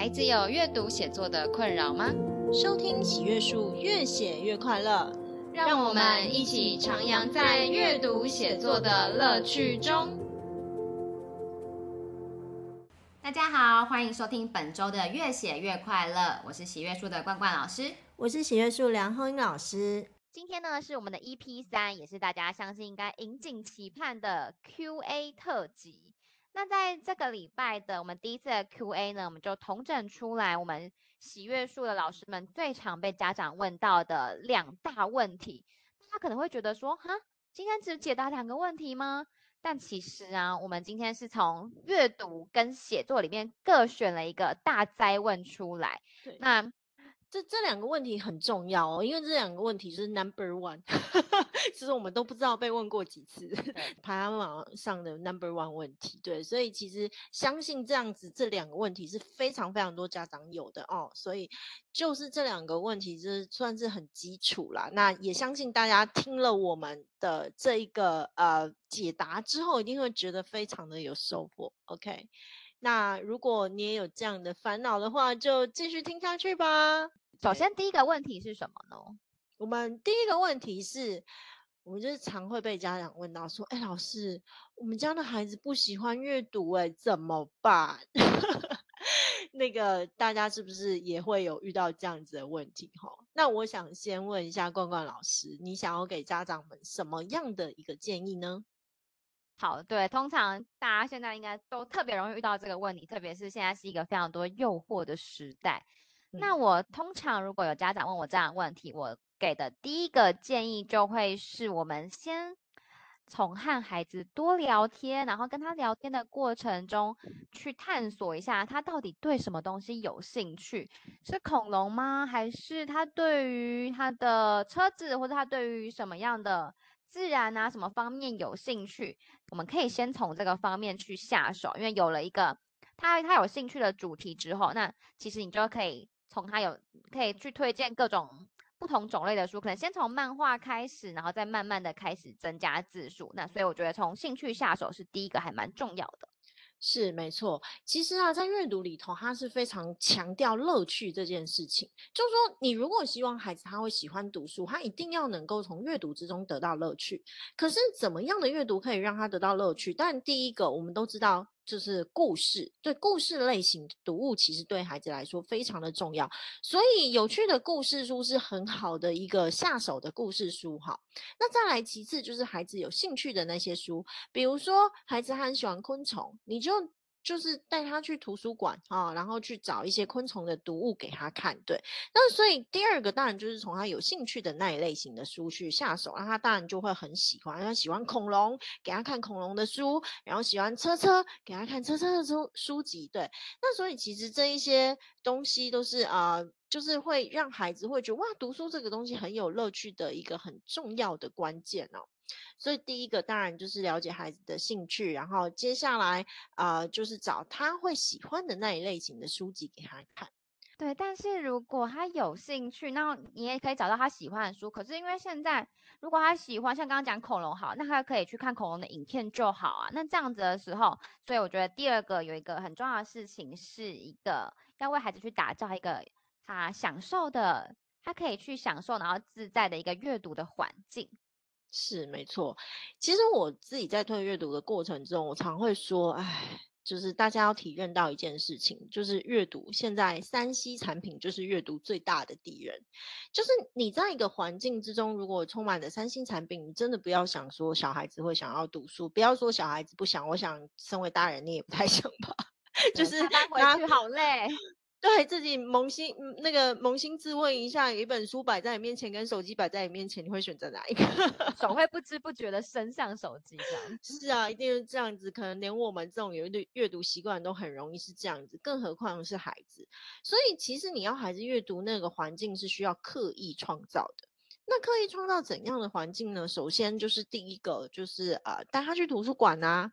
孩子有阅读写作的困扰吗？收听喜阅树，越写越快乐。让我们一起徜徉在阅读写作的乐趣中。大家好，欢迎收听本周的越写越快乐。我是喜阅树的冠冠老师，我是喜阅树梁红英老师。今天呢是我们的 EP 三，也是大家相信应该引颈期盼的 QA 特辑。那在这个礼拜的我们第一次的 Q&A 呢，我们就统整出来我们喜悦树的老师们最常被家长问到的两大问题。他可能会觉得说，哈，今天只解答两个问题吗？但其实啊，我们今天是从阅读跟写作里面各选了一个大哉问出来。对，那。这这两个问题很重要哦，因为这两个问题是 number one，其实我们都不知道被问过几次，排行榜上的 number one 问题。对，所以其实相信这样子这两个问题是非常非常多家长有的哦，所以就是这两个问题就是算是很基础啦。那也相信大家听了我们的这一个呃解答之后，一定会觉得非常的有收获。OK，那如果你也有这样的烦恼的话，就继续听下去吧。首先，第一个问题是什么呢？我们第一个问题是，我们就是常会被家长问到说：“哎，老师，我们家的孩子不喜欢阅读，哎，怎么办？” 那个大家是不是也会有遇到这样子的问题？哈，那我想先问一下冠冠老师，你想要给家长们什么样的一个建议呢？好，对，通常大家现在应该都特别容易遇到这个问题，特别是现在是一个非常多诱惑的时代。那我通常如果有家长问我这样问题，我给的第一个建议就会是我们先从和孩子多聊天，然后跟他聊天的过程中去探索一下他到底对什么东西有兴趣，是恐龙吗？还是他对于他的车子，或者他对于什么样的自然啊什么方面有兴趣？我们可以先从这个方面去下手，因为有了一个他他有兴趣的主题之后，那其实你就可以。从他有可以去推荐各种不同种类的书，可能先从漫画开始，然后再慢慢的开始增加字数。那所以我觉得从兴趣下手是第一个，还蛮重要的。是没错，其实啊，在阅读里头，他是非常强调乐趣这件事情。就是说，你如果希望孩子他会喜欢读书，他一定要能够从阅读之中得到乐趣。可是，怎么样的阅读可以让他得到乐趣？但第一个，我们都知道。就是故事，对故事类型读物，其实对孩子来说非常的重要。所以有趣的故事书是很好的一个下手的故事书。哈，那再来其次就是孩子有兴趣的那些书，比如说孩子很喜欢昆虫，你就。就是带他去图书馆啊，然后去找一些昆虫的读物给他看。对，那所以第二个当然就是从他有兴趣的那一类型的书去下手，那他当然就会很喜欢。他喜欢恐龙，给他看恐龙的书；然后喜欢车车，给他看车车的书书籍。对，那所以其实这一些东西都是啊、就是会让孩子会觉得哇，读书这个东西很有乐趣的一个很重要的关键哦。所以第一个当然就是了解孩子的兴趣，然后接下来啊、呃、就是找他会喜欢的那一类型的书籍给他看。对，但是如果他有兴趣，那你也可以找到他喜欢的书。可是因为现在如果他喜欢像刚刚讲恐龙好，那他可以去看恐龙的影片就好啊。那这样子的时候，所以我觉得第二个有一个很重要的事情，是一个要为孩子去打造一个他享受的，他可以去享受然后自在的一个阅读的环境。是没错，其实我自己在推阅读的过程中，我常会说，哎，就是大家要体认到一件事情，就是阅读现在三 C 产品就是阅读最大的敌人。就是你在一个环境之中，如果充满了三星产品，你真的不要想说小孩子会想要读书，不要说小孩子不想，我想身为大人你也不太想吧，就是他回去好累。对自己扪心那个扪心自问一下，有一本书摆在你面前，跟手机摆在你面前，你会选择哪一个？手会不知不觉的伸向手机这样。是啊，一定是这样子。可能连我们这种有阅阅读习惯都很容易是这样子，更何况是孩子。所以其实你要孩子阅读那个环境是需要刻意创造的。那刻意创造怎样的环境呢？首先就是第一个就是呃带他去图书馆啊。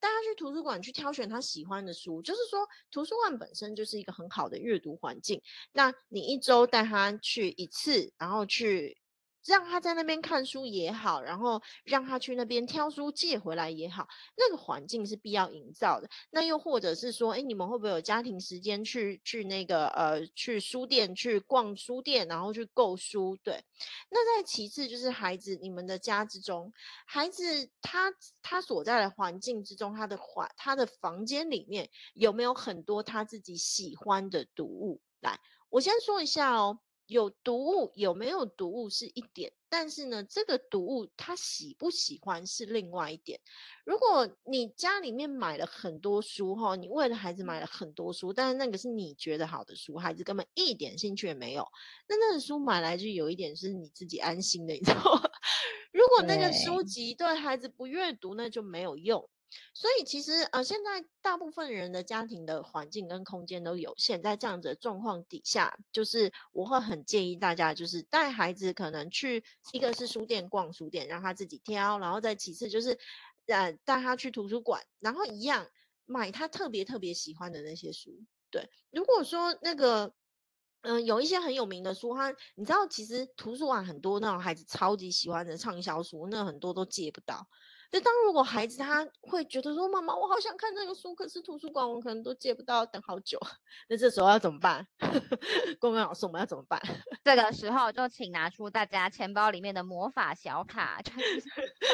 带他去图书馆去挑选他喜欢的书，就是说图书馆本身就是一个很好的阅读环境。那你一周带他去一次，然后去让他在那边看书也好，然后让他去那边挑书借回来也好，那个环境是必要营造的。那又或者是说，哎，你们会不会有家庭时间去去那个呃去书店去逛书店，然后去购书？对。那再其次就是孩子，你们的家之中，孩子他他所在的环境之中，他的环他的房间里面有没有很多他自己喜欢的读物？来，我先说一下哦。有毒物有没有毒物是一点，但是呢，这个毒物他喜不喜欢是另外一点。如果你家里面买了很多书哈，你为了孩子买了很多书，但是那个是你觉得好的书，孩子根本一点兴趣也没有，那那个书买来就有一点是你自己安心的，你知道吗？如果那个书籍对孩子不阅读，那就没有用。所以其实呃，现在大部分人的家庭的环境跟空间都有限，在这样子的状况底下，就是我会很建议大家，就是带孩子可能去一个是书店逛书店，让他自己挑，然后再其次就是呃带他去图书馆，然后一样买他特别特别喜欢的那些书。对，如果说那个嗯、有一些很有名的书，他你知道其实图书馆很多那种孩子超级喜欢的畅销书，那很多都借不到。就当如果孩子他会觉得说，妈妈，我好想看这个书，可是图书馆我可能都借不到，等好久。那这时候要怎么办？公公老师，我们要怎么办？这个时候就请拿出大家钱包里面的魔法小卡，就是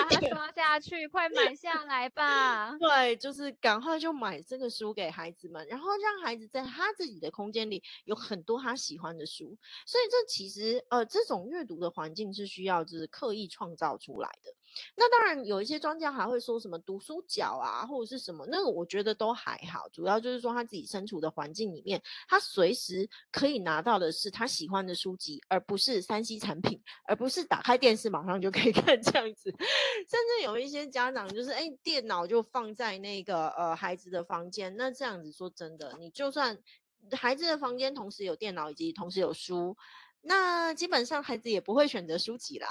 把它 刷下去，快买下来吧。对，就是赶快就买这个书给孩子们，然后让孩子在他自己的空间里有很多他喜欢的书。所以这其实呃，这种阅读的环境是需要就是刻意创造出来的。那当然，有一些专家还会说什么读书角啊，或者是什么，那个我觉得都还好。主要就是说他自己身处的环境里面，他随时可以拿到的是他喜欢的书籍，而不是三 C 产品，而不是打开电视马上就可以 看这样子。甚至有一些家长就是，哎，电脑就放在那个呃孩子的房间，那这样子说真的，你就算孩子的房间同时有电脑以及同时有书，那基本上孩子也不会选择书籍啦。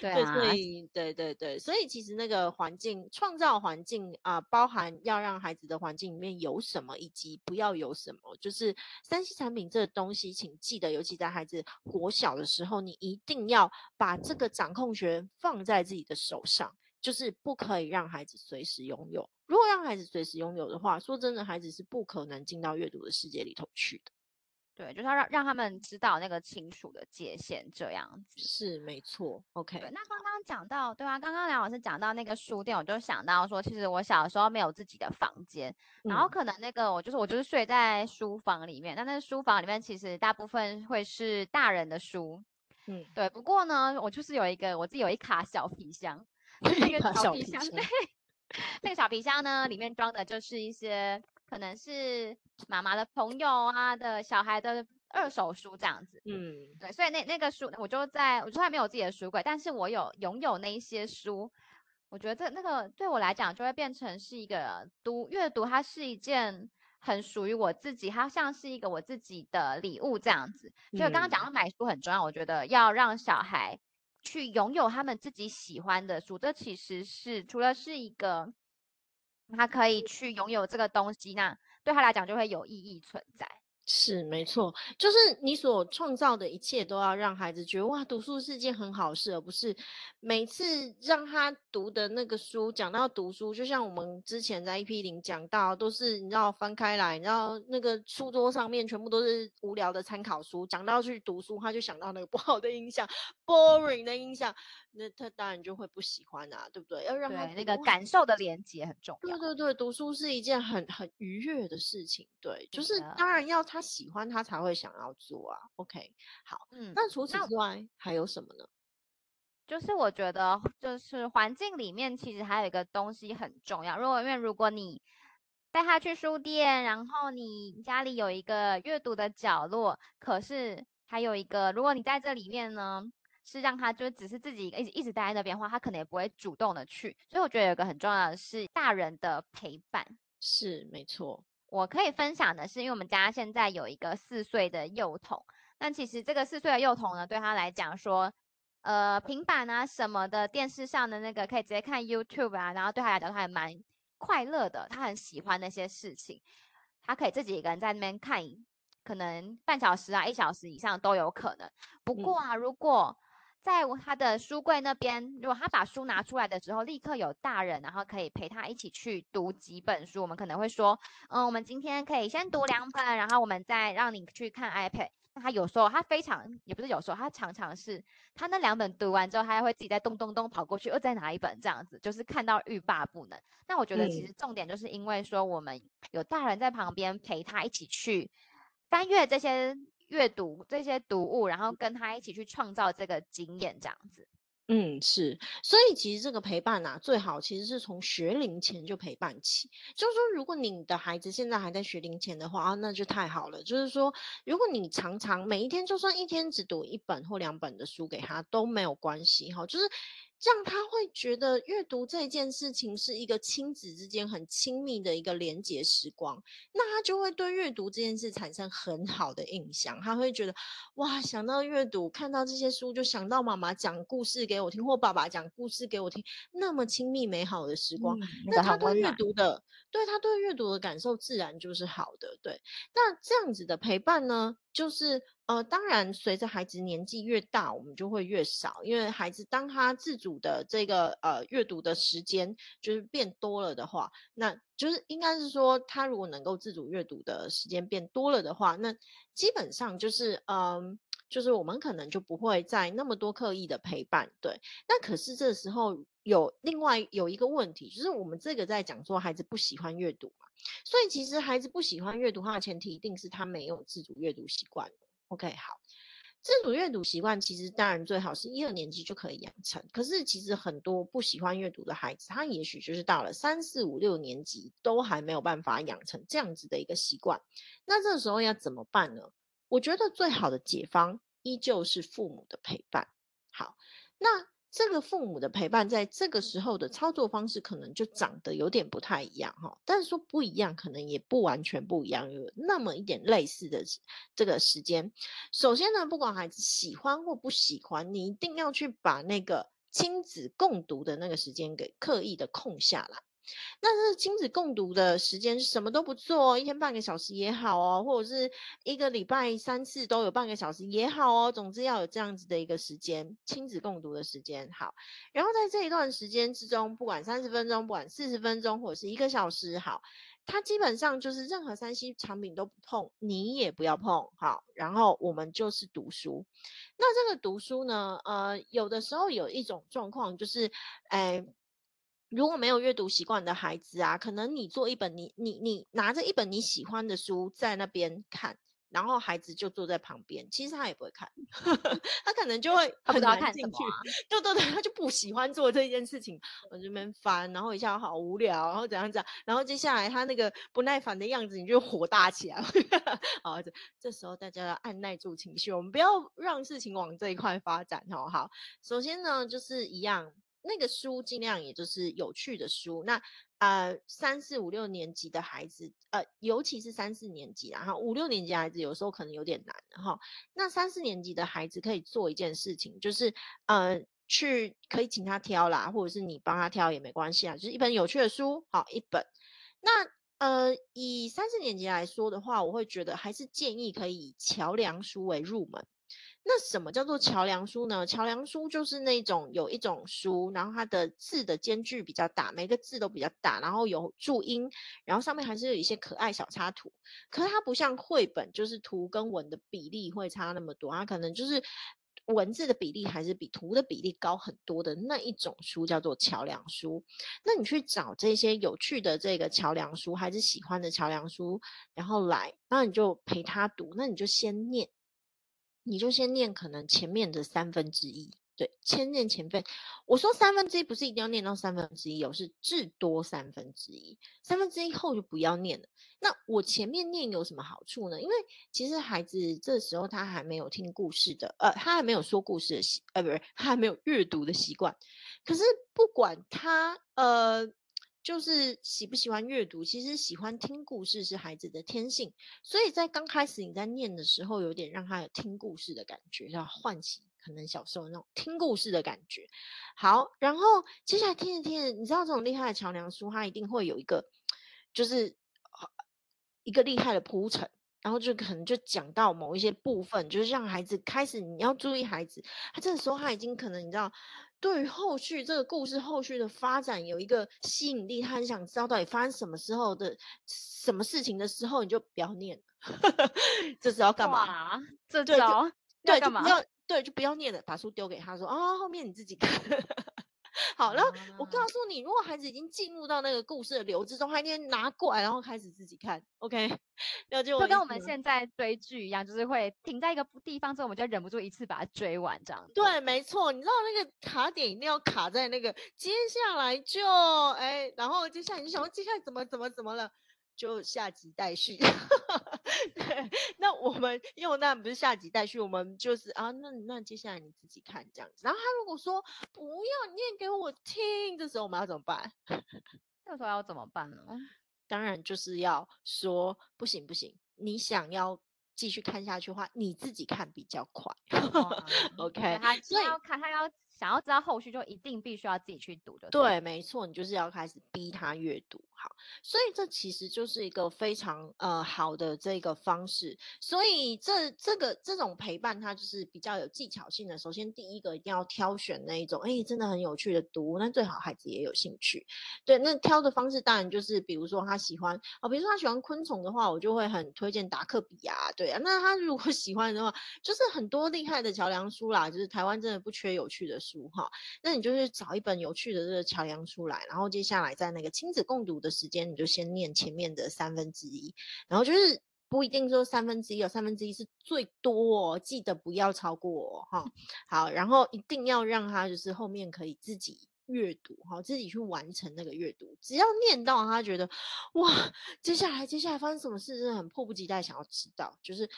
对啊，对，所以对对对，所以其实那个环境创造环境啊，呃，包含要让孩子的环境里面有什么，以及不要有什么，就是三 C 产品这个东西，请记得，尤其在孩子国小的时候，你一定要把这个掌控权放在自己的手上，就是不可以让孩子随时拥有。如果让孩子随时拥有的话，说真的，孩子是不可能进到阅读的世界里头去的。对，就是要让让他们知道那个亲属的界限，这样子是没错。OK，对，那刚刚讲到，对啊，刚刚梁老师讲到那个书店，我就想到说，其实我小时候没有自己的房间，嗯、然后可能那个我就是我就是睡在书房里面，那那个书房里面其实大部分会是大人的书，嗯，对。不过呢，我就是有一个我自己有一卡小皮箱，那个小皮 箱，对，那个小皮箱呢，里面装的就是一些。可能是妈妈的朋友啊的小孩的二手书这样子，嗯，对，所以那那个书我就在我就还没有自己的书柜，但是我有拥有那一些书，我觉得这那个对我来讲就会变成是一个读阅读，它是一件很属于我自己，它像是一个我自己的礼物这样子。所以刚刚讲到买书很重要，我觉得要让小孩去拥有他们自己喜欢的书，这其实是除了是一个。他可以去拥有这个东西，那对他来讲就会有意义存在。是没错，就是你所创造的一切都要让孩子觉得哇，读书是件很好事，而不是每次让他读的那个书，讲到读书，就像我们之前在 EP 零讲到，都是你知道翻开来，然后那个书桌上面全部都是无聊的参考书，讲到去读书，他就想到那个不好的印象，boring 的印象。那他当然就会不喜欢啊，对不对？要让他那个感受的连接很重要。对对对，读书是一件很很愉悦的事情，对，就是当然要他喜欢，他才会想要做啊。OK，好，嗯，那除此之外还有什么呢？就是我觉得，就是环境里面其实还有一个东西很重要。如果因为如果你带他去书店，然后你家里有一个阅读的角落，可是还有一个，如果你在这里面呢？是让他就只是自己一直一直待在那边的话，他可能也不会主动的去。所以我觉得有一个很重要的是大人的陪伴。是没错，我可以分享的是，因为我们家现在有一个四岁的幼童，那其实这个四岁的幼童呢，对他来讲说，呃，平板啊什么的，电视上的那个可以直接看 YouTube 啊，然后对他来讲他还蛮快乐的，他很喜欢那些事情，他可以自己一个人在那边看，可能半小时啊一小时以上都有可能。不过啊，如果在他的书柜那边，如果他把书拿出来的时候，立刻有大人，然后可以陪他一起去读几本书。我们可能会说，嗯，我们今天可以先读两本，然后我们再让你去看 iPad。那他有时候他非常，也不是有时候，他常常是他那两本读完之后，他还会自己再咚咚咚跑过去，又再拿一本这样子，就是看到欲罢不能。那我觉得其实重点就是因为说我们有大人在旁边陪他一起去翻阅这些。阅读这些读物，然后跟他一起去创造这个经验，这样子。嗯，是，所以其实这个陪伴啊，最好其实是从学龄前就陪伴起。就是说，如果你的孩子现在还在学龄前的话啊，那就太好了。就是说，如果你常常每一天，就算一天只读一本或两本的书给他都没有关系哈，就是。这样他会觉得阅读这件事情是一个亲子之间很亲密的一个连结时光，那他就会对阅读这件事产生很好的印象。他会觉得，哇，想到阅读，看到这些书，就想到妈妈讲故事给我听，或爸爸讲故事给我听，那么亲密美好的时光。嗯，那他对阅读的，对他对阅读的感受自然就是好的。对，那这样子的陪伴呢，就是。呃，当然，随着孩子年纪越大，我们就会越少，因为孩子当他自主的这个呃阅读的时间就是变多了的话，那就是应该是说，他如果能够自主阅读的时间变多了的话，那基本上就是嗯、就是我们可能就不会再那么多刻意的陪伴，对。那可是这时候有另外有一个问题，就是我们这个在讲说孩子不喜欢阅读嘛，所以其实孩子不喜欢阅读，他的前提一定是他没有自主阅读习惯。OK，好，自主阅读习惯其实当然最好是一二年级就可以养成。可是其实很多不喜欢阅读的孩子，他也许就是到了三四五六年级都还没有办法养成这样子的一个习惯。那这时候要怎么办呢？我觉得最好的解方依旧是父母的陪伴。好，那。这个父母的陪伴，在这个时候的操作方式可能就长得有点不太一样哈，但是说不一样，可能也不完全不一样，有那么一点类似的这个时间。首先呢，不管孩子喜欢或不喜欢，你一定要去把那个亲子共读的那个时间给刻意的空下来。那是亲子共读的时间，什么都不做，一天半个小时也好哦，或者是一个礼拜三次都有半个小时也好哦。总之要有这样子的一个时间，亲子共读的时间好。然后在这一段时间之中，不管三十分钟，不管四十分钟，或者是一个小时好，它基本上就是任何三 C 产品都不碰，你也不要碰好。然后我们就是读书。那这个读书呢，呃，有的时候有一种状况就是，哎。如果没有阅读习惯的孩子啊，可能你做一本你你你拿着一本你喜欢的书在那边看，然后孩子就坐在旁边，其实他也不会看，他可能就会很难进去，对对对，他就不喜欢做这件事情，我这边翻，然后一下好无聊，然后怎样怎样，然后接下来他那个不耐烦的样子，你就火大起来，好，这这时候大家要按耐住情绪，我们不要让事情往这一块发展哦。好，首先呢，就是一样。那个书尽量也就是有趣的书。那呃，三四五六年级的孩子，呃，尤其是三四年级，然后五六年级孩子有时候可能有点难哈。那三四年级的孩子可以做一件事情，就是呃，去可以请他挑啦，或者是你帮他挑也没关系啊，就是一本有趣的书，好，一本。那呃，以三四年级来说的话，我会觉得还是建议可以以桥梁书为入门。那什么叫做桥梁书呢？桥梁书就是那种有一种书，然后它的字的间距比较大，每个字都比较大，然后有注音，然后上面还是有一些可爱小插图。可是它不像绘本，就是图跟文的比例会差那么多，它可能就是文字的比例还是比图的比例高很多的那一种书，叫做桥梁书。那你去找这些有趣的这个桥梁书，还是喜欢的桥梁书，然后来，那你就陪他读，那你就先念。你就先念可能前面的三分之一，对，先念前分。我说三分之一不是一定要念到三分之一，有，是至多三分之一，三分之一后就不要念了。那我前面念有什么好处呢？因为其实孩子这时候他还没有听故事的，呃，他还没有说故事的习，呃，不是，他还没有阅读的习惯。可是不管他，呃。就是喜不喜欢阅读，其实喜欢听故事是孩子的天性，所以在刚开始你在念的时候，有点让他有听故事的感觉，要唤起可能小时候那种听故事的感觉。好，然后接下来听着听着，你知道这种厉害的桥梁书，它一定会有一个，就是一个厉害的铺陈。然后就可能就讲到某一些部分，就是让孩子开始你要注意孩子，他这个时候他已经可能你知道，对于后续这个故事后续的发展有一个吸引力，他很想知道到底发生什么时候的什么事情的时候，你就不要念了，这是要干嘛？这招对，就不要对，就不要念了，把书丢给他说啊，后面你自己看。好，然后我告诉你，如果孩子已经进入到那个故事的流之中，他应该拿过来，然后开始自己看，OK？就就跟我们现在追剧一样，就是会停在一个地方之后，我们就忍不住一次把它追完，这样。对，没错，你知道那个卡点一定要卡在那个接下来就哎，然后接下来你想要接下来怎么怎么怎么了？就下集待续，对，那我们因为那不是下集待续，我们就是啊，那那接下来你自己看这样子。然后他如果说不要念给我听，这时候我们要怎么办？这时候要怎么办呢？当然就是要说不行不行，你想要继续看下去的话，你自己看比较快。哦、OK，他要看他要。想要知道后续，就一定必须要自己去读的。对，没错，你就是要开始逼他阅读。好，所以这其实就是一个非常呃好的这个方式。所以这这个这种陪伴，它就是比较有技巧性的。首先，第一个一定要挑选那一种，哎，真的很有趣的读，那最好孩子也有兴趣。对，那挑的方式当然就是，比如说他喜欢哦，比如说他喜欢昆虫的话，我就会很推荐达克比啊，对啊。那他如果 喜欢的话，就是很多厉害的桥梁书啦，就是台湾真的不缺有趣的书哈，那你就是找一本有趣的这个桥梁出来，然后接下来在那个亲子共读的时间，你就先念前面的三分之一，然后就是不一定说三分之一，有三分之一是最多哦，记得不要超过哦哈。好，然后一定要让他就是后面可以自己阅读哈，自己去完成那个阅读，只要念到他觉得哇，接下来接下来发生什么事，真的很迫不及待想要知道，就是。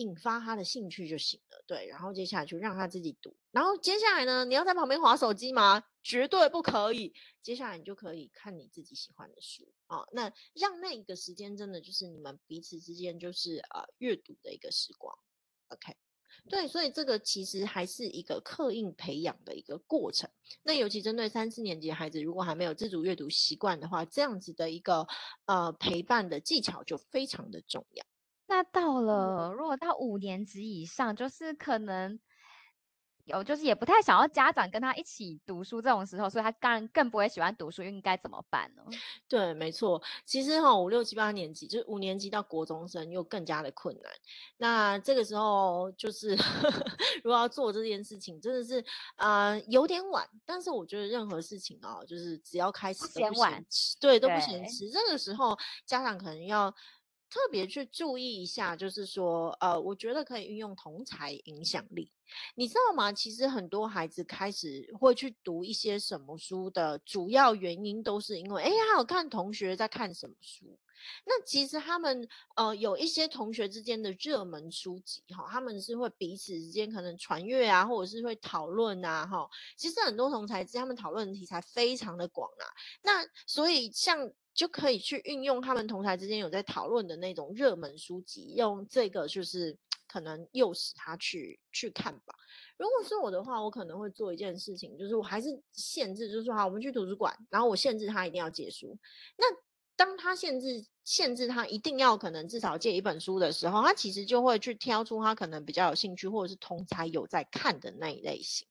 引发他的兴趣就行了，对，然后接下来就让他自己读，然后接下来呢，你要在旁边划手机吗？绝对不可以。接下来你就可以看你自己喜欢的书啊、那让那个时间真的就是你们彼此之间就是呃阅读的一个时光，OK？对，所以这个其实还是一个刻印培养的一个过程。那尤其针对三四年级的孩子，如果还没有自主阅读习惯的话，这样子的一个呃陪伴的技巧就非常的重要。那到了，如果到五年级以上，就是可能有，就是也不太想要家长跟他一起读书这种时候，所以他当然更不会喜欢读书，应该怎么办呢？对，没错，其实哈，五六七八年级，就是五年级到国中生又更加的困难。那这个时候就是 如果要做这件事情，真的是呃有点晚，但是我觉得任何事情啊，就是只要开始都不嫌晚，对，都不嫌迟。这个时候家长可能要。特别去注意一下，就是说，呃，我觉得可以运用同才影响力，你知道吗？其实很多孩子开始会去读一些什么书的主要原因，都是因为，哎，他有看同学在看什么书。那其实他们，呃，有一些同学之间的热门书籍，哈，他们是会彼此之间可能传阅啊，或者是会讨论啊，哈。其实很多同才之间他们讨论的题材非常的广啊。那所以像。就可以去运用他们同台之间有在讨论的那种热门书籍，用这个就是可能诱使他去去看吧。如果是我的话，我可能会做一件事情，就是我还是限制，就是说好，我们去图书馆，然后我限制他一定要借书。那当他限制限制他一定要可能至少借一本书的时候，他其实就会去挑出他可能比较有兴趣或者是同才有在看的那一类型。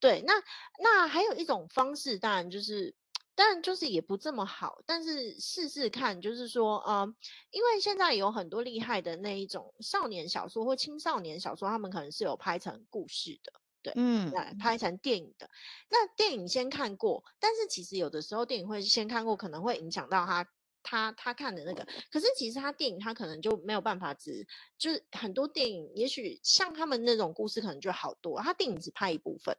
对，那那还有一种方式，当然就是。但就是也不这么好，但是试试看，就是说，呃，因为现在有很多厉害的那一种少年小说或青少年小说，他们可能是有拍成故事的，对，嗯，来拍成电影的。那电影先看过，但是其实有的时候电影会先看过，可能会影响到他他他看的那个。可是其实他电影他可能就没有办法只就是很多电影，也许像他们那种故事可能就好多，他电影只拍一部分。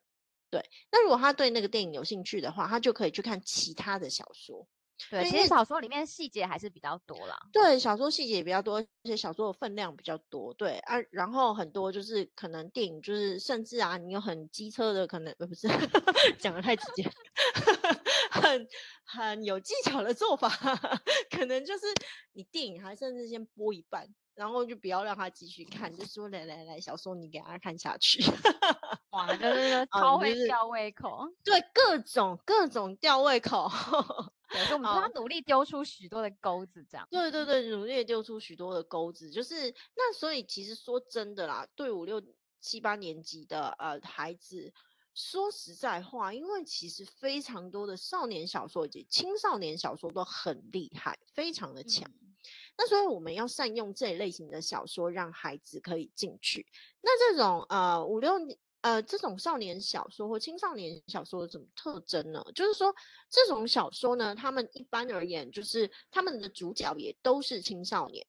对，那如果他对那个电影有兴趣的话，他就可以去看其他的小说。对，其实小说里面细节还是比较多啦。对，小说细节也比较多，而且小说的分量比较多。对啊，然后很多就是可能电影就是甚至啊，你有很机车的可能，呃，不是 讲的太直接，很很有技巧的做法，可能就是你电影还甚至先播一半。然后就不要让他继续看，就说来来来，小说你给他看下去。哇，就是 超会吊胃口。对，各种各种吊胃口。对，所以我们要努力丢出许多的钩子，这样。对对对，努力丢出许多的钩子，就是那所以其实说真的啦，对五六七八年级的呃孩子，说实在话，因为其实非常多的少年小说以及青少年小说都很厉害，非常的强。嗯、那所以我们要善用这一类型的小说，让孩子可以进去。那这种呃五六年。呃，这种少年小说或青少年小说有什么特征呢？就是说，这种小说呢，他们一般而言，就是他们的主角也都是青少年。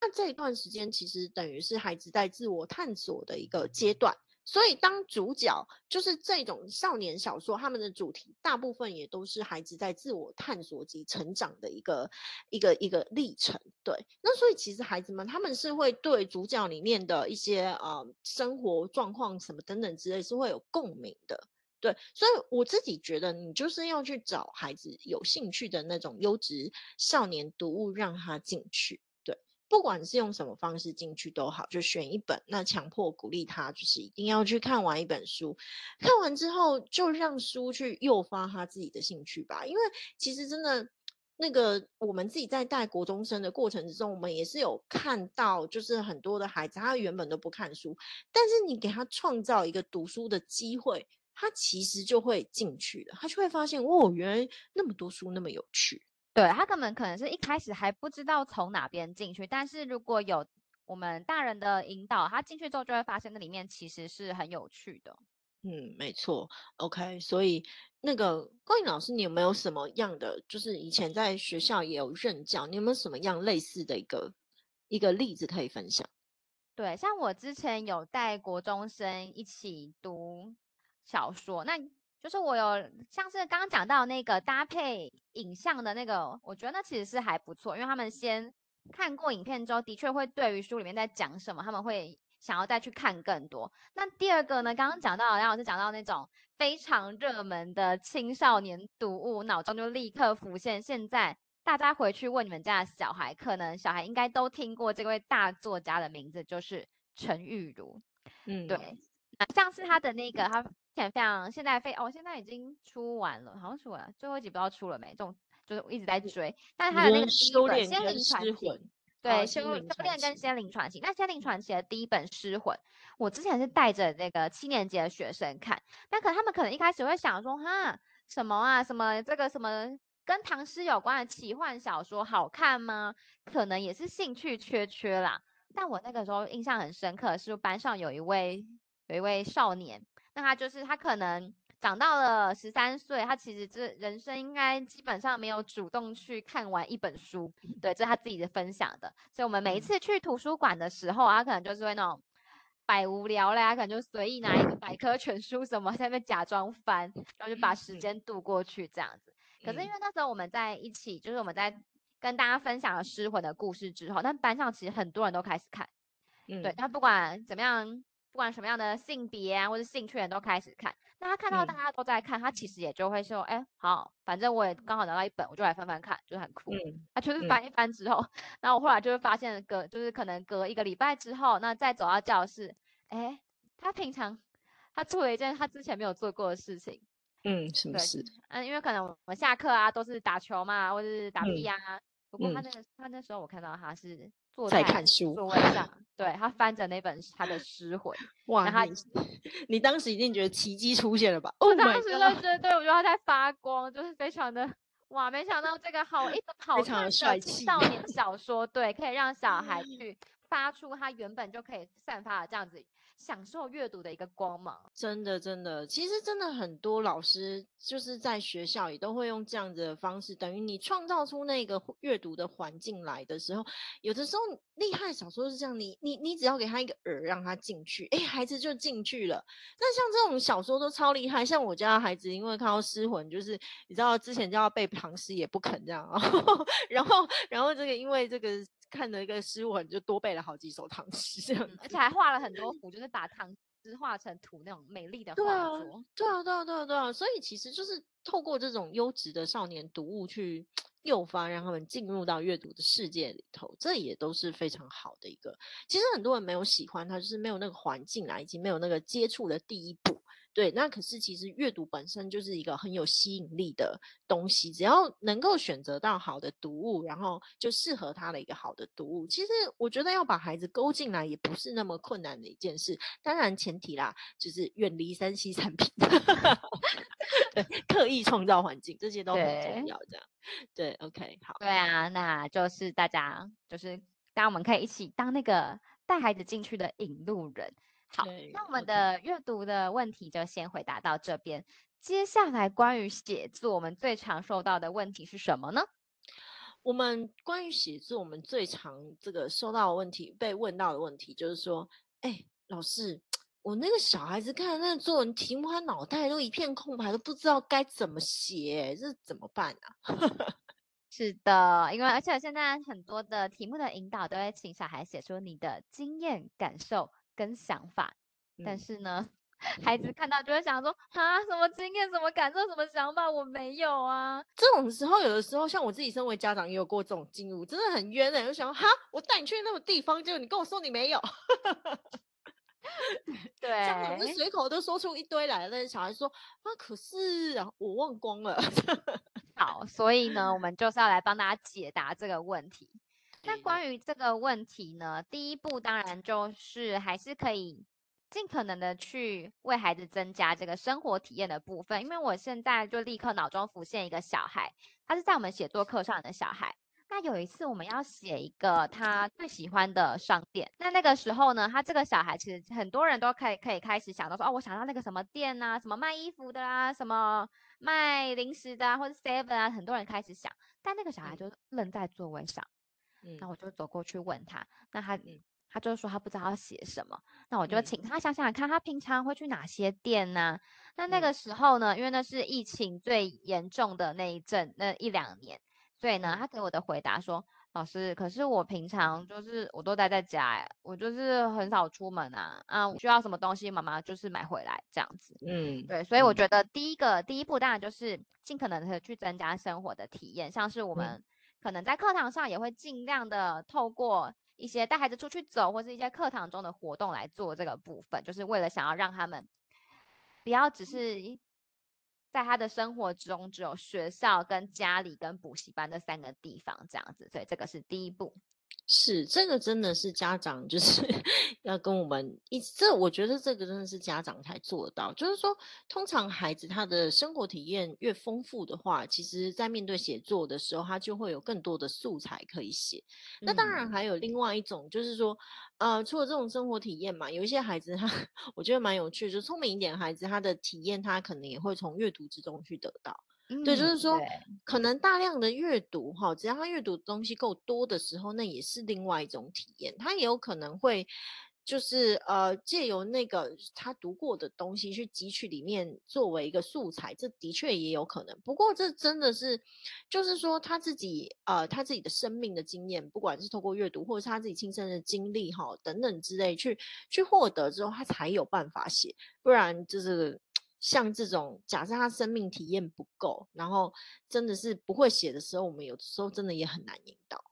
那这一段时间，其实等于是孩子在自我探索的一个阶段。所以，当主角就是这种少年小说，他们的主题大部分也都是孩子在自我探索及成长的一个一个一个历程。对，那所以其实孩子们他们是会对主角里面的一些呃生活状况什么等等之类是会有共鸣的。对，所以我自己觉得，你就是要去找孩子有兴趣的那种优质少年读物，让他进去。不管是用什么方式进去都好，就选一本，那强迫鼓励他，就是一定要去看完一本书。看完之后，就让书去诱发他自己的兴趣吧。因为其实真的，那个我们自己在带国中生的过程之中，我们也是有看到，就是很多的孩子，他原本都不看书，但是你给他创造一个读书的机会，他其实就会进去了，他就会发现，哦，原来那么多书那么有趣。对，他根本可能是一开始还不知道从哪边进去，但是如果有我们大人的引导，他进去之后就会发现那里面其实是很有趣的。嗯，没错。OK，所以那个郭颖老师，你有没有什么样的，就是以前在学校也有任教，你有没有什么样类似的一个一个例子可以分享？对，像我之前有带国中生一起读小说，那。就是我有像是刚刚讲到那个搭配影像的那个，我觉得那其实是还不错，因为他们先看过影片之后，的确会对于书里面在讲什么，他们会想要再去看更多。那第二个呢，刚刚讲到，梁老师讲到那种非常热门的青少年读物，脑中就立刻浮现。现在大家回去问你们家的小孩，可能小孩应该都听过这位大作家的名字，就是陈玉如。嗯，对，像是他的那个他。前非常现在非哦，现在已经出完了，好像出完了，最后一集不知道出了没？这种就是我一直在追，但是他的那个第一本《仙灵传奇》，对，《修修炼》跟《仙灵传奇》。那《仙灵传奇》的第一本《失魂》，我之前是带着那个七年级的学生看，那可能他们可能一开始会想说，哈，什么啊，什么这个什么跟唐诗有关的奇幻小说好看吗？可能也是兴趣缺缺啦。但我那个时候印象很深刻，是班上有一位有一位少年。那他就是他可能长到了十三岁，他其实这人生应该基本上没有主动去看完一本书，对，这是他自己的分享的。所以，我们每一次去图书馆的时候，他可能就是会那种百无聊赖，可能就随意拿一个百科全书什么，在那边假装翻，然后就把时间度过去这样子。可是因为那时候我们在一起，就是我们在跟大家分享了失魂的故事之后，但班上其实很多人都开始看，嗯，对，他不管怎么样。不管什么样的性别啊，或者兴趣人都开始看。那他看到大家都在看，嗯、他其实也就会说：“哎，好，反正我也刚好拿到一本，我就来翻翻看，就很酷。嗯”他就是翻一翻之后，嗯、然后我后来就会发现隔，就是可能隔一个礼拜之后，那再走到教室，哎，他平常他做了一件他之前没有做过的事情。嗯，什么事？嗯，因为可能我们下课啊都是打球嘛，或者是打屁呀、啊。嗯、不过他那个、嗯、他那时候我看到他是。坐在看书座位 上，对，他翻着那本他的诗回，哇！他你，你当时一定觉得奇迹出现了吧？我当时就觉得，对，我觉得他在发光，就是非常的哇！没想到这个好一本好看的青少年小说，对，可以让小孩 去发出他原本就可以散发的这样子。享受阅读的一个光芒，真的真的，其实真的很多老师就是在学校也都会用这样子的方式，等于你创造出那个阅读的环境来的时候，有的时候厉害小说是这样，你你你只要给他一个饵让他进去，哎，孩子就进去了。那像这种小说都超厉害，像我家的孩子，因为看到失魂，就是你知道之前就要背唐诗也不肯这样，然后然后这个因为这个。看了一个诗文，就多背了好几首唐诗，这样、嗯，而且还画了很多幅，就是把唐诗画成图那种美丽的画作。对啊，对啊，对啊，对啊，所以其实就是透过这种优质的少年读物去诱发，让他们进入到阅读的世界里头，这也都是非常好的一个。其实很多人没有喜欢他，就是没有那个环境啊，以及没有那个接触的第一步。对，那可是其实阅读本身就是一个很有吸引力的东西，只要能够选择到好的读物，然后就适合他的一个好的读物。其实我觉得要把孩子勾进来也不是那么困难的一件事，当然前提啦，就是远离三 C 产品，对，刻意创造环境，这些都很重要。这样，对，，OK，好，对啊，那就是大家就是，当然我们可以一起当那个带孩子进去的引路人。好，那我们的阅读的问题就先回答到这边。接下来关于写作，我们最常受到的问题是什么呢？我们关于写作，我们最常这个收到的问题，被问到的问题就是说，哎，老师，我那个小孩子看那个作文题目，他脑袋都一片空白，都不知道该怎么写，这怎么办啊？是的，因为而且现在很多的题目的引导都会请小孩写出你的经验感受。跟想法，但是呢，嗯、孩子看到就会想说啊，什么经验、什么感受、什么想法，我没有啊。这种时候，有的时候像我自己身为家长也有过这种经历，真的很冤的、欸。就想哈，我带你去那个地方，结果你跟我说你没有。对，家长随口都说出一堆来，但是小孩说啊，可是啊，我忘光了。好，所以呢，我们就是要来帮大家解答这个问题。那关于这个问题呢，第一步当然就是还是可以尽可能的去为孩子增加这个生活体验的部分，因为我现在就立刻脑中浮现一个小孩，他是在我们写作课上的小孩。那有一次我们要写一个他最喜欢的商店，那那个时候呢，他这个小孩其实很多人都可以可以开始想到说，哦，我想到那个什么店啊，什么卖衣服的啊，什么卖零食的啊，或者 seven 啊，很多人开始想，但那个小孩就愣在座位上。嗯，那我就走过去问他，那他，他就说他不知道要写什么，那我就请他想想看，他平常会去哪些店呢、啊？那那个时候呢，因为那是疫情最严重的那一阵，那一两年，所以呢，他给我的回答说，老师，可是我平常就是我都待在家，哎，我就是很少出门啊，啊，我需要什么东西，妈妈就是买回来这样子。嗯，对，所以我觉得第一个第一步当然就是尽可能的去增加生活的体验，像是我们、嗯。可能在课堂上也会尽量的透过一些带孩子出去走，或是一些课堂中的活动来做这个部分，就是为了想要让他们不要只是在他的生活中只有学校跟家里跟补习班这三个地方这样子，所以这个是第一步。是，这个真的是家长就是 要跟我们一，这我觉得这个真的是家长才做得到。就是说，通常孩子他的生活体验越丰富的话，其实在面对写作的时候，他就会有更多的素材可以写。那当然还有另外一种，就是说，呃，除了这种生活体验嘛，有一些孩子他 我觉得蛮有趣，就聪明一点的孩子，他的体验他可能也会从阅读之中去得到。对，就是说，可能大量的阅读哈，只要他阅读的东西够多的时候，那也是另外一种体验。他也有可能会，就是呃，借由那个他读过的东西去汲取里面作为一个素材，这的确也有可能。不过这真的是，就是说他自己呃，他自己的生命的经验，不管是透过阅读，或者是他自己亲身的经历哈等等之类，去去获得之后，他才有办法写，不然就是。像这种，假设他生命体验不够，然后真的是不会写的时候，我们有的时候真的也很难引导。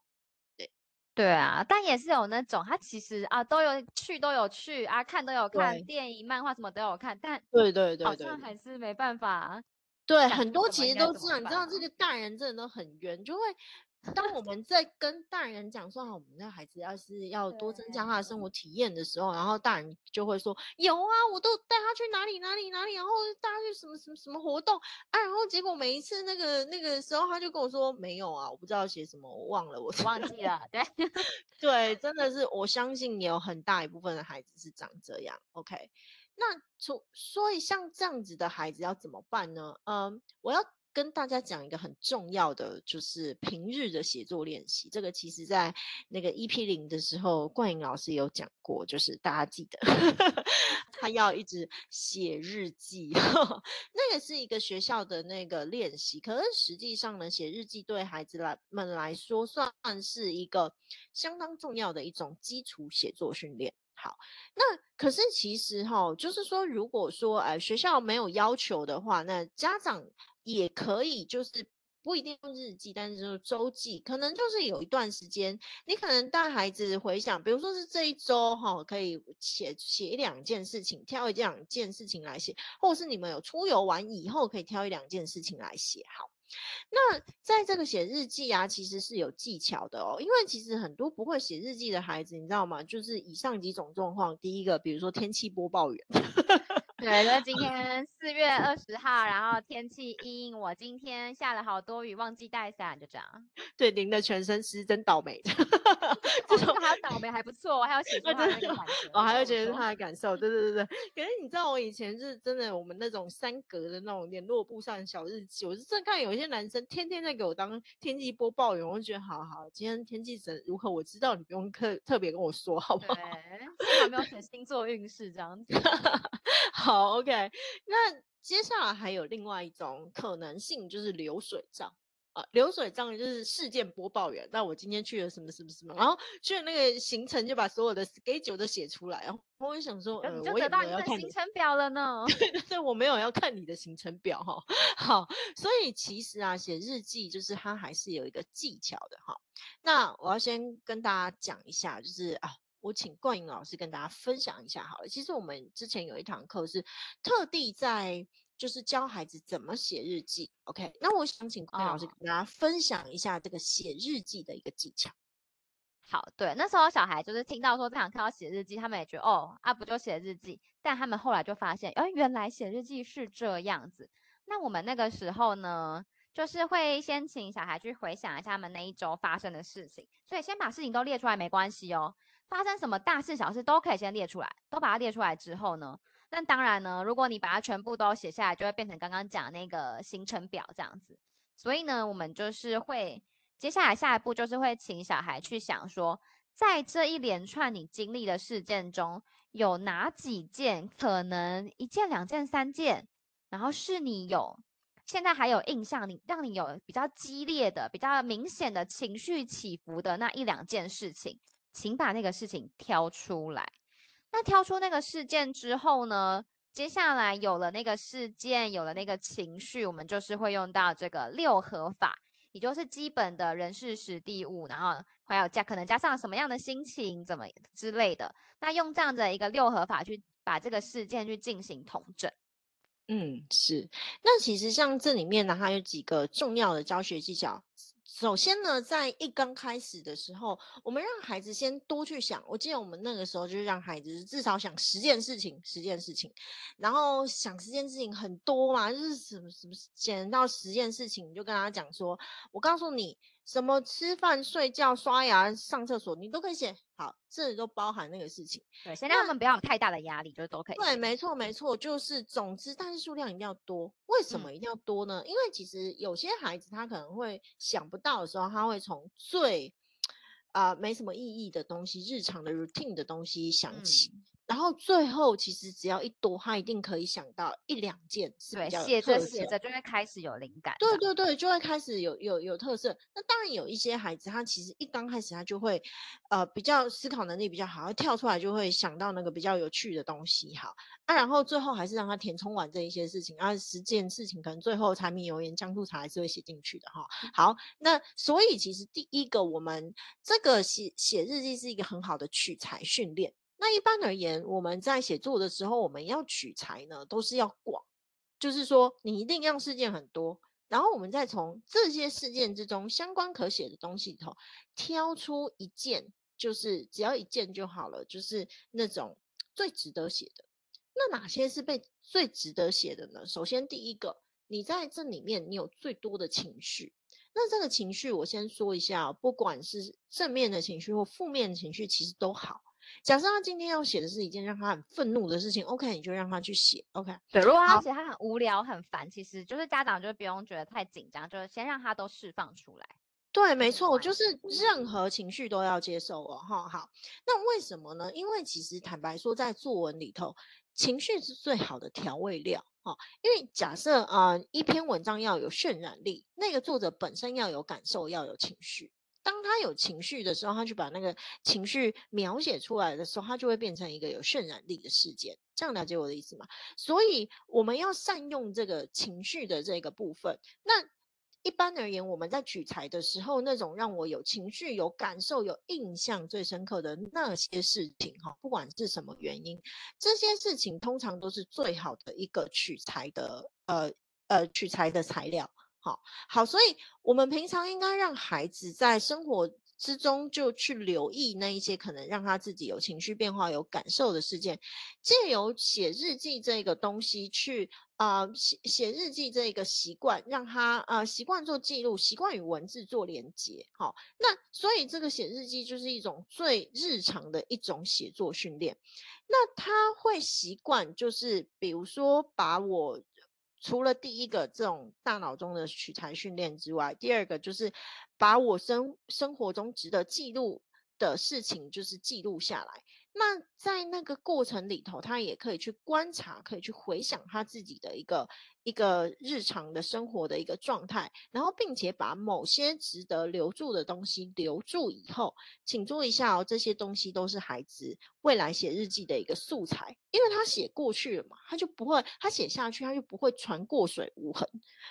对，对啊，但也是有那种，他其实啊都有去都有去啊，看都有看电影、漫画什么都有看，但对对对，好像还是没办法。对，很多其实都这样，你知道这个大人真的都很冤，就会。当我们在跟大人讲说好，我们的孩子要是要多增加他的生活体验的时候，然后大人就会说有啊，我都带他去哪里哪里哪里，然后带他去什么什么什么活动啊，然后结果每一次那个那个时候，他就跟我说没有啊，我不知道写什么，我忘了，我忘记了。对 对，真的是，我相信也有很大一部分的孩子是长这样。OK，那从所以像这样子的孩子要怎么办呢？嗯，我要。跟大家讲一个很重要的，就是平日的写作练习。这个其实在那个 EP 零的时候，冠颖老师有讲过，就是大家记得 他要一直写日记，那个是一个学校的那个练习。可是实际上呢，写日记对孩子来们来说，算是一个相当重要的一种基础写作训练。好，那可是其实哈，就是说，如果说呃学校没有要求的话，那家长。也可以，就是不一定用日记，但是就是周记，可能就是有一段时间，你可能带孩子回想，比如说是这一周哈，可以写写一两件事情，挑一两件事情来写，或者是你们有出游完以后，可以挑一两件事情来写。好，那在这个写日记啊，其实是有技巧的哦，因为其实很多不会写日记的孩子，你知道吗？就是以上几种状况，第一个，比如说天气播报员。对，就今天四月二十号，然后天气阴，我今天下了好多雨，忘记带伞，就这样。对，淋的全身湿，真倒霉。这种还有倒霉还不错，我还要写出他的我还要觉得他的感受。对对对对，可是你知道，我以前是真的，我们那种三格的那种联络簿上的小日记，我是正看有一些男生天天在给我当天气播报员，我就觉得好好，今天天气怎如何，我知道，你不用特特别跟我说，好不好？对，还没有写星座运势这样子。好，OK，那接下来还有另外一种可能性，就是流水账啊。流水账就是事件播报员。那我今天去了什么什么什么，然后去了那个行程，就把所有的 schedule 都写出来。然后我就想说，呃，你就得到你的行程表了呢。对对对，我没有要看你的行程表哈。好，所以其实啊，写日记就是它还是有一个技巧的哈。那我要先跟大家讲一下，就是啊。我请冠颖老师跟大家分享一下好了。其实我们之前有一堂课是特地在就是教孩子怎么写日记。OK，那我想请冠颖老师跟大家分享一下这个写日记的一个技巧。好，对，那时候小孩就是听到说这堂课要写日记，他们也觉得哦，啊不就写日记？但他们后来就发现，哎，原来写日记是这样子。那我们那个时候呢，就是会先请小孩去回想一下他们那一周发生的事情，所以先把事情都列出来没关系哦。发生什么大事小事都可以先列出来，都把它列出来之后呢，那当然呢，如果你把它全部都写下来，就会变成刚刚讲那个行程表这样子。所以呢，我们就是会接下来下一步就是会请小孩去想说，在这一连串你经历的事件中，有哪几件可能一件、两件、三件，然后是你有现在还有印象，你让你有比较激烈的、比较明显的情绪起伏的那一两件事情。请把那个事情挑出来。那挑出那个事件之后呢，接下来有了那个事件，有了那个情绪，我们就是会用到这个六合法，也就是基本的人事时地物，然后还有加可能加上什么样的心情，怎么之类的。那用这样的一个六合法去把这个事件去进行统整。嗯，是。那其实像这里面呢，它有几个重要的教学技巧。首先呢，在一刚开始的时候，我们让孩子先多去想。我记得我们那个时候就是让孩子至少想十件事情，十件事情，然后想十件事情很多嘛，就是什么什么捡到十件事情，你就跟他讲说，我告诉你。什么吃饭、睡觉、刷牙、上厕所，你都可以写好，这里都包含那个事情。对，先让他们不要有太大的压力，就是都可以。对，没错，没错，就是总之，但是数量一定要多。为什么一定要多呢？嗯、因为其实有些孩子他可能会想不到的时候，他会从最啊、呃、没什么意义的东西、日常的 routine 的东西想起。嗯然后最后，其实只要一多，他一定可以想到一两件是比较有特色。写着写着就会开始有灵感。对对对，就会开始有有有特色。那当然有一些孩子，他其实一刚开始他就会，呃，比较思考能力比较好，他跳出来就会想到那个比较有趣的东西。好，啊，然后最后还是让他填充完这一些事情，啊，十件事情可能最后柴米油盐酱醋茶还是会写进去的哈。好，那所以其实第一个，我们这个写写日记是一个很好的取材训练。那一般而言，我们在写作的时候，我们要取材呢，都是要广，就是说你一定要事件很多，然后我们再从这些事件之中相关可写的东西里头挑出一件，就是只要一件就好了，就是那种最值得写的。那哪些是被最值得写的呢？首先第一个，你在这里面你有最多的情绪，那这个情绪我先说一下，不管是正面的情绪或负面的情绪，其实都好。假设他今天要写的是一件让他很愤怒的事情，OK，你就让他去写，OK。对，如果他写他很无聊、很烦，其实就是家长就不用觉得太紧张，就是先让他都释放出来。对，没错，就是任何情绪都要接受哦，哈。好，那为什么呢？因为其实坦白说，在作文里头，情绪是最好的调味料，哈。因为假设啊、呃，一篇文章要有渲染力，那个作者本身要有感受，要有情绪。当他有情绪的时候，他去把那个情绪描写出来的时候，他就会变成一个有渲染力的事件。这样了解我的意思吗？所以我们要善用这个情绪的这个部分。那一般而言，我们在取材的时候，那种让我有情绪、有感受、有印象最深刻的那些事情，哈，不管是什么原因，这些事情通常都是最好的一个取材的，呃呃，取材的材料。好，好，所以我们平常应该让孩子在生活之中就去留意那一些可能让他自己有情绪变化、有感受的事件，借由写日记这个东西去啊写写日记这个习惯，让他啊习惯做记录，习惯与文字做连接。好，那所以这个写日记就是一种最日常的一种写作训练。那他会习惯就是比如说把我。除了第一个这种大脑中的取材训练之外，第二个就是把我生生活中值得记录的事情，就是记录下来。那在那个过程里头，他也可以去观察，可以去回想他自己的一个。一个日常的生活的一个状态，然后并且把某些值得留住的东西留住以后，请注意一下哦，这些东西都是孩子未来写日记的一个素材，因为他写过去了嘛，他就不会，他写下去他就不会船过水无痕，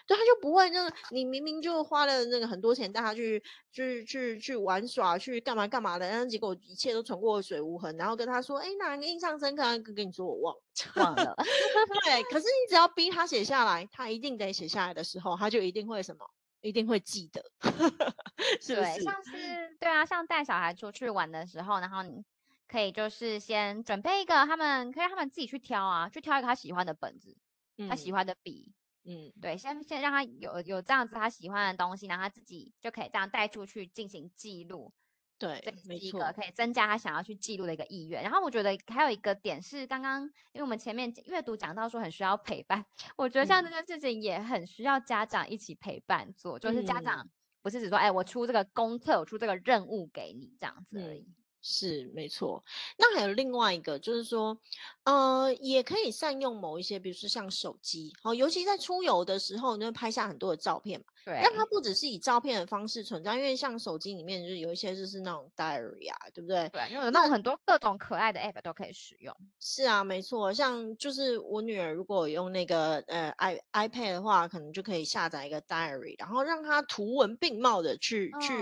对，他就不会那个你明明就花了那个很多钱带他去去去去玩耍去干嘛干嘛的，然后结果一切都船过水无痕，然后跟他说，哎，哪个印象深刻？跟跟你说我忘了忘了，对，可是你只要逼他写下。下来，他一定得写下来的时候，他就一定会什么，一定会记得，是不是？对，像是对啊，像带小孩出去玩的时候，然后你可以就是先准备一个，他们可以让他们自己去挑啊，去挑一个他喜欢的本子，嗯、他喜欢的笔，嗯，对，先先让他有有这样子他喜欢的东西，然后他自己就可以这样带出去进行记录。对，这是一个可以增加他想要去记录的一个意愿。然后我觉得还有一个点是，刚刚因为我们前面阅读讲到说很需要陪伴，我觉得像这件事情也很需要家长一起陪伴做，嗯、就是家长不是只说哎，我出这个功课，我出这个任务给你这样子而已。嗯是没错，那还有另外一个，就是说，呃，也可以善用某一些，比如说像手机，哦，尤其在出游的时候，你会拍下很多的照片嘛，对，让它不只是以照片的方式存在，因为像手机里面就是有一些就是那种 diary 啊，对不对？对，因为有那种很多各种可爱的 app 都可以使用。是啊，没错，像就是我女儿如果用那个呃 i iPad 的话，可能就可以下载一个 diary，然后让她图文并茂的去、哦、去。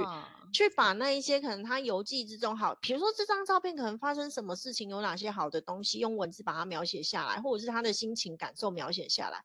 去把那一些可能他游记之中好，比如说这张照片可能发生什么事情，有哪些好的东西，用文字把它描写下来，或者是他的心情感受描写下来，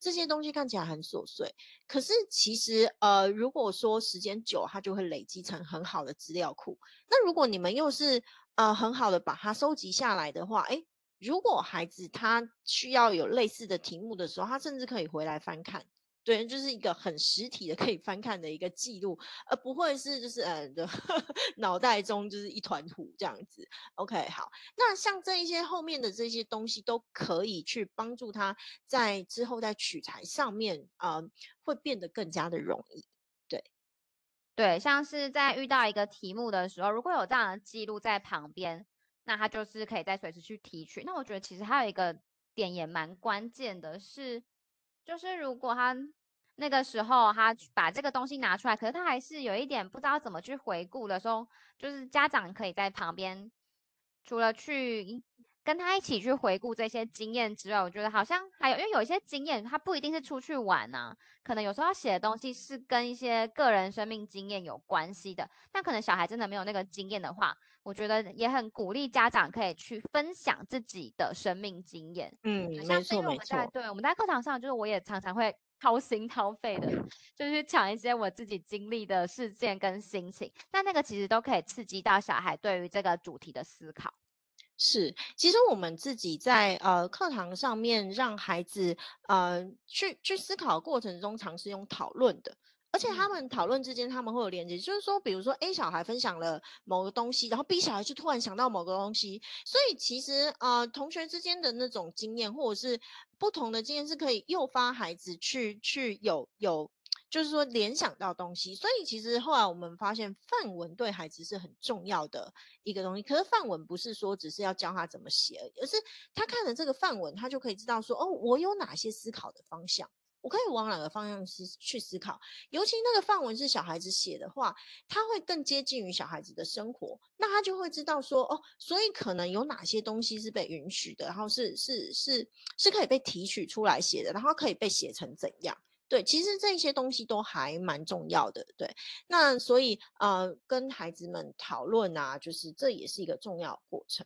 这些东西看起来很琐碎，可是其实呃，如果说时间久，它就会累积成很好的资料库。那如果你们又是呃很好的把它收集下来的话，诶，如果孩子他需要有类似的题目的时候，他甚至可以回来翻看。对，就是一个很实体的可以翻看的一个记录，而不会是就是呃的 脑袋中就是一团土这样子。OK，好，那像这一些后面的这些东西都可以去帮助他在之后在取材上面啊、呃，会变得更加的容易。对，对，像是在遇到一个题目的时候，如果有这样的记录在旁边，那他就是可以再随时去提取。那我觉得其实还有一个点也蛮关键的是。就是如果他那个时候他把这个东西拿出来，可是他还是有一点不知道怎么去回顾的时候，就是家长可以在旁边，除了去跟他一起去回顾这些经验之外，我觉得好像还有，因为有一些经验他不一定是出去玩啊，可能有时候要写的东西是跟一些个人生命经验有关系的，但可能小孩真的没有那个经验的话。我觉得也很鼓励家长可以去分享自己的生命经验。嗯，没错没错。对，我们在课堂上，就是我也常常会掏心掏肺的，就是讲一些我自己经历的事件跟心情。但那个其实都可以刺激到小孩对于这个主题的思考。是，其实我们自己在呃课堂上面让孩子呃去去思考的过程中，尝试用讨论的。而且他们讨论之间，他们会有连接，就是说，比如说 A 小孩分享了某个东西，然后 B 小孩就突然想到某个东西，所以其实呃，同学之间的那种经验，或者是不同的经验，是可以诱发孩子去去有有，就是说联想到东西。所以其实后来我们发现，范文对孩子是很重要的一个东西。可是范文不是说只是要教他怎么写而已，而是他看了这个范文，他就可以知道说，哦，我有哪些思考的方向。我可以往哪个方向思去思考？尤其那个范文是小孩子写的话，他会更接近于小孩子的生活，那他就会知道说哦，所以可能有哪些东西是被允许的，然后是是是是可以被提取出来写的，然后可以被写成怎样？对，其实这些东西都还蛮重要的。对，那所以呃，跟孩子们讨论啊，就是这也是一个重要过程。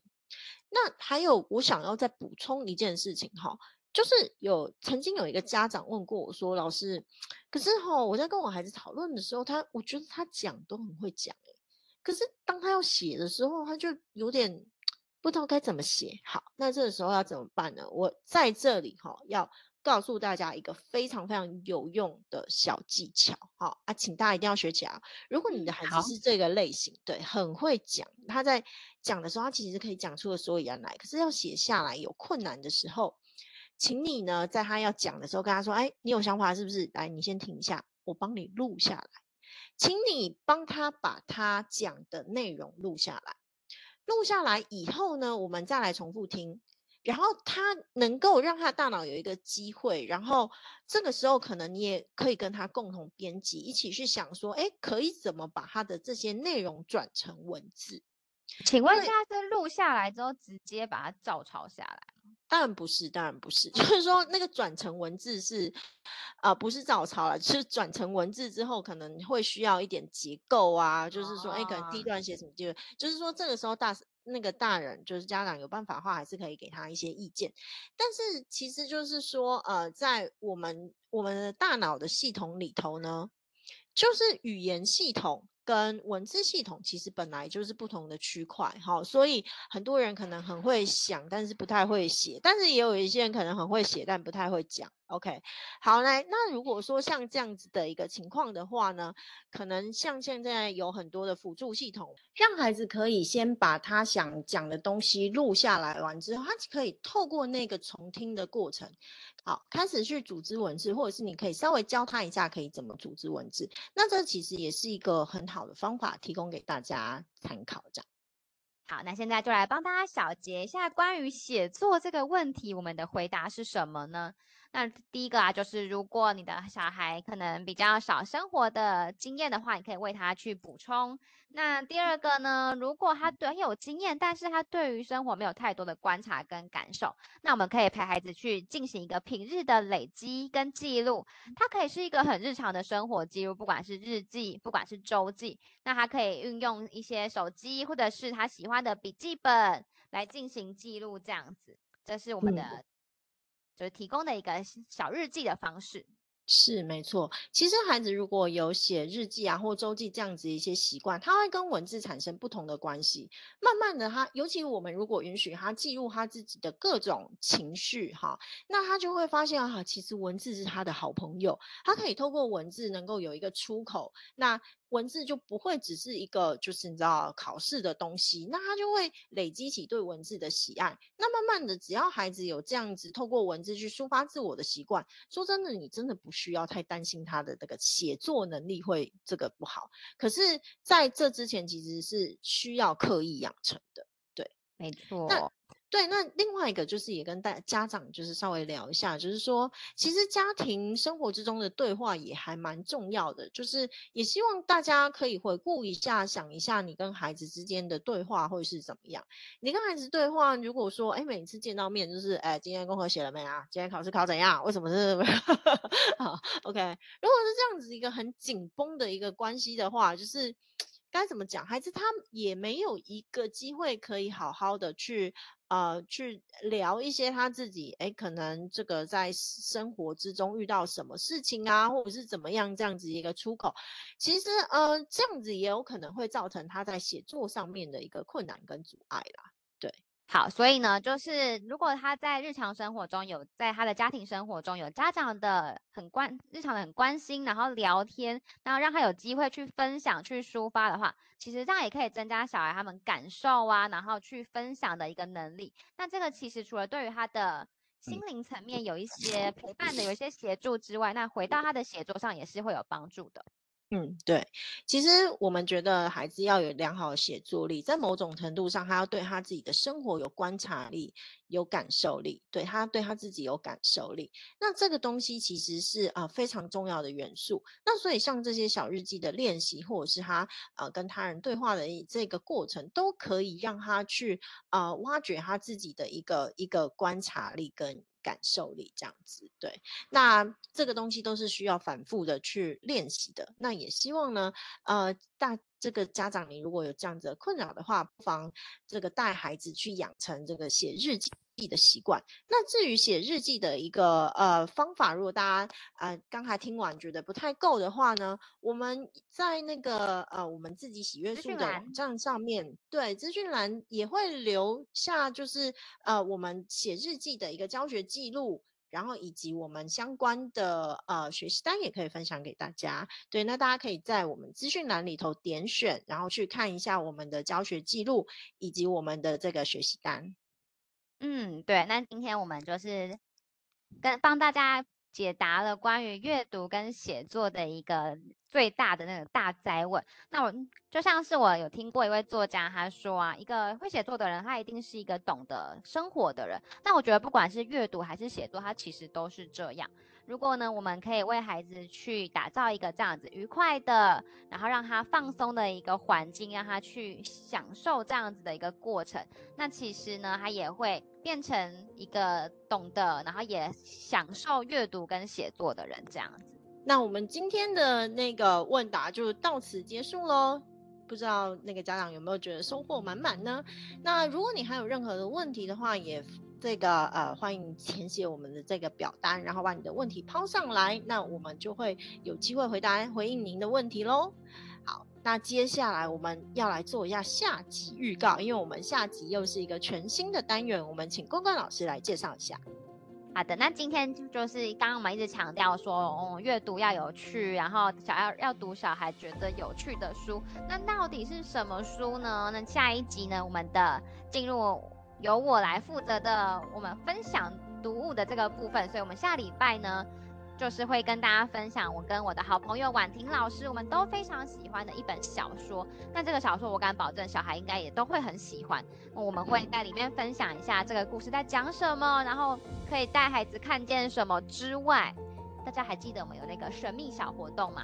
那还有，我想要再补充一件事情哈，就是有曾经有一个家长问过我说：“老师，可是哈，我在跟我孩子讨论的时候，他我觉得他讲都很会讲，可是当他要写的时候，他就有点不知道该怎么写。好，那这个时候要怎么办呢？我在这里哈要。告诉大家一个非常非常有用的小技巧，好啊，请大家一定要学起来。如果你的孩子是这个类型，对，很会讲，他在讲的时候，他其实可以讲出个所以然来，可是要写下来有困难的时候，请你呢，在他要讲的时候跟他说：“哎，你有想法是不是？来，你先停一下，我帮你录下来，请你帮他把他讲的内容录下来。录下来以后呢，我们再来重复听。”然后他能够让他的大脑有一个机会，然后这个时候可能你也可以跟他共同编辑，一起去想说，哎，可以怎么把他的这些内容转成文字？请问一下，是录下来之后直接把它照抄下来吗？当然不是，当然不是，就是说那个转成文字是，啊、呃，不是照抄了，就是转成文字之后可能会需要一点结构啊，就是说，哎，可能第一段写什么就，就是说这个时候大。那个大人就是家长有办法的话，还是可以给他一些意见。但是其实就是说，呃，在我们我们的大脑的系统里头呢，就是语言系统跟文字系统其实本来就是不同的区块，哈。所以很多人可能很会想，但是不太会写；但是也有一些人可能很会写，但不太会讲。OK，好，来，那如果说像这样子的一个情况的话呢，可能像现在有很多的辅助系统，让孩子可以先把他想讲的东西录下来完之后，他可以透过那个重听的过程，好，开始去组织文字，或者是你可以稍微教他一下可以怎么组织文字。那这其实也是一个很好的方法，提供给大家参考。这样，好，那现在就来帮大家小结一下关于写作这个问题，我们的回答是什么呢？那第一个啊，就是如果你的小孩可能比较少生活的经验的话，你可以为他去补充。那第二个呢，如果他对很有经验，但是他对于生活没有太多的观察跟感受，那我们可以陪孩子去进行一个平日的累积跟记录。它可以是一个很日常的生活记录，不管是日记，不管是周记，那他可以运用一些手机或者是他喜欢的笔记本来进行记录，这样子，这是我们的。就是提供的一个小日记的方式。是没错，其实孩子如果有写日记啊或周记这样子一些习惯，他会跟文字产生不同的关系。慢慢的他，他尤其我们如果允许他记录他自己的各种情绪哈，那他就会发现啊，其实文字是他的好朋友，他可以透过文字能够有一个出口。那文字就不会只是一个就是你知道考试的东西，那他就会累积起对文字的喜爱。那慢慢的，只要孩子有这样子透过文字去抒发自我的习惯，说真的，你真的不需要太担心他的这个写作能力会这个不好。可是在这之前，其实是需要刻意养成的。对，没错。对，那另外一个就是也跟大家长就是稍微聊一下，就是说，其实家庭生活之中的对话也还蛮重要的，就是也希望大家可以回顾一下，想一下你跟孩子之间的对话会是怎么样。你跟孩子对话，如果说，哎，每次见到面就是，哎，今天功课写了没啊？今天考试考怎样？为什么是？好，OK。如果是这样子一个很紧绷的一个关系的话，就是该怎么讲？孩子他也没有一个机会可以好好的去。呃，去聊一些他自己，哎，可能这个在生活之中遇到什么事情啊，或者是怎么样这样子一个出口，其实呃，这样子也有可能会造成他在写作上面的一个困难跟阻碍啦。对。好，所以呢，就是如果他在日常生活中有，在他的家庭生活中有家长的很关日常的很关心，然后聊天，然后让他有机会去分享、去抒发的话，其实这样也可以增加小孩他们感受啊，然后去分享的一个能力。那这个其实除了对于他的心灵层面有一些陪伴的、有一些协助之外，那回到他的写作上也是会有帮助的。嗯，对，其实我们觉得孩子要有良好的写作力，在某种程度上，他要对他自己的生活有观察力、有感受力，对他对他自己有感受力。那这个东西其实是啊、呃、非常重要的元素。那所以像这些小日记的练习，或者是他呃跟他人对话的这个过程，都可以让他去啊、呃、挖掘他自己的一个一个观察力跟感受力这样子。对，那这个东西都是需要反复的去练习的。那也希望呢，呃，大这个家长，你如果有这样子的困扰的话，不妨这个带孩子去养成这个写日记。的习惯。那至于写日记的一个呃方法，如果大家呃刚才听完觉得不太够的话呢，我们在那个呃我们自己喜悦树的网站上面，对，资讯栏也会留下，就是呃我们写日记的一个教学记录，然后以及我们相关的呃学习单也可以分享给大家。对，那大家可以在我们资讯栏里头点选，然后去看一下我们的教学记录以及我们的这个学习单。嗯，对，那今天我们就是跟帮大家解答了关于阅读跟写作的一个最大的那个大灾问。那我就像是我有听过一位作家他说啊，一个会写作的人，他一定是一个懂得生活的人。那我觉得不管是阅读还是写作，他其实都是这样。如果呢，我们可以为孩子去打造一个这样子愉快的，然后让他放松的一个环境，让他去享受这样子的一个过程，那其实呢，他也会变成一个懂得，然后也享受阅读跟写作的人这样子。那我们今天的那个问答就到此结束喽。不知道那个家长有没有觉得收获满满呢？那如果你还有任何的问题的话，也。这个呃，欢迎填写我们的这个表单，然后把你的问题抛上来，那我们就会有机会回答回应您的问题喽。好，那接下来我们要来做一下下集预告，因为我们下集又是一个全新的单元，我们请冠冠老师来介绍一下。好的，那今天就是刚刚我们一直强调说，嗯，阅读要有趣，然后小要要读小孩觉得有趣的书，那到底是什么书呢？那下一集呢，我们的进入。由我来负责的，我们分享读物的这个部分，所以我们下礼拜呢，就是会跟大家分享我跟我的好朋友婉婷老师，我们都非常喜欢的一本小说。那这个小说我敢保证，小孩应该也都会很喜欢。我们会在里面分享一下这个故事在讲什么，然后可以带孩子看见什么之外，大家还记得我们有那个神秘小活动吗？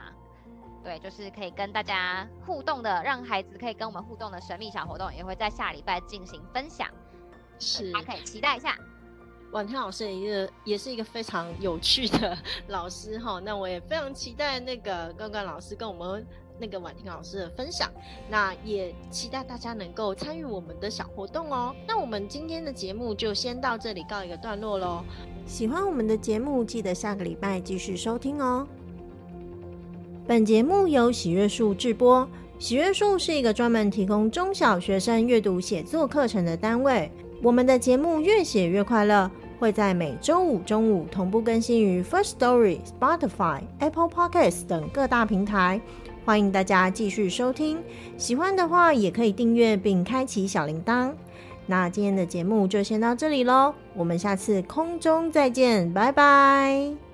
对，就是可以跟大家互动的，让孩子可以跟我们互动的神秘小活动，也会在下礼拜进行分享。是，还可以期待一下。婉婷老师也是也是一个非常有趣的老师哈，那我也非常期待那个冠冠老师跟我们那个婉婷老师的分享，那也期待大家能够参与我们的小活动哦。那我们今天的节目就先到这里告一个段落喽。喜欢我们的节目，记得下个礼拜继续收听哦。本节目由喜悦树制播，喜悦树是一个专门提供中小学生阅读写作课程的单位。我们的节目越写越快乐，会在每周五中午同步更新于 First Story、Spotify、Apple Podcasts 等各大平台，欢迎大家继续收听。喜欢的话也可以订阅并开启小铃铛。那今天的节目就先到这里喽，我们下次空中再见，拜拜。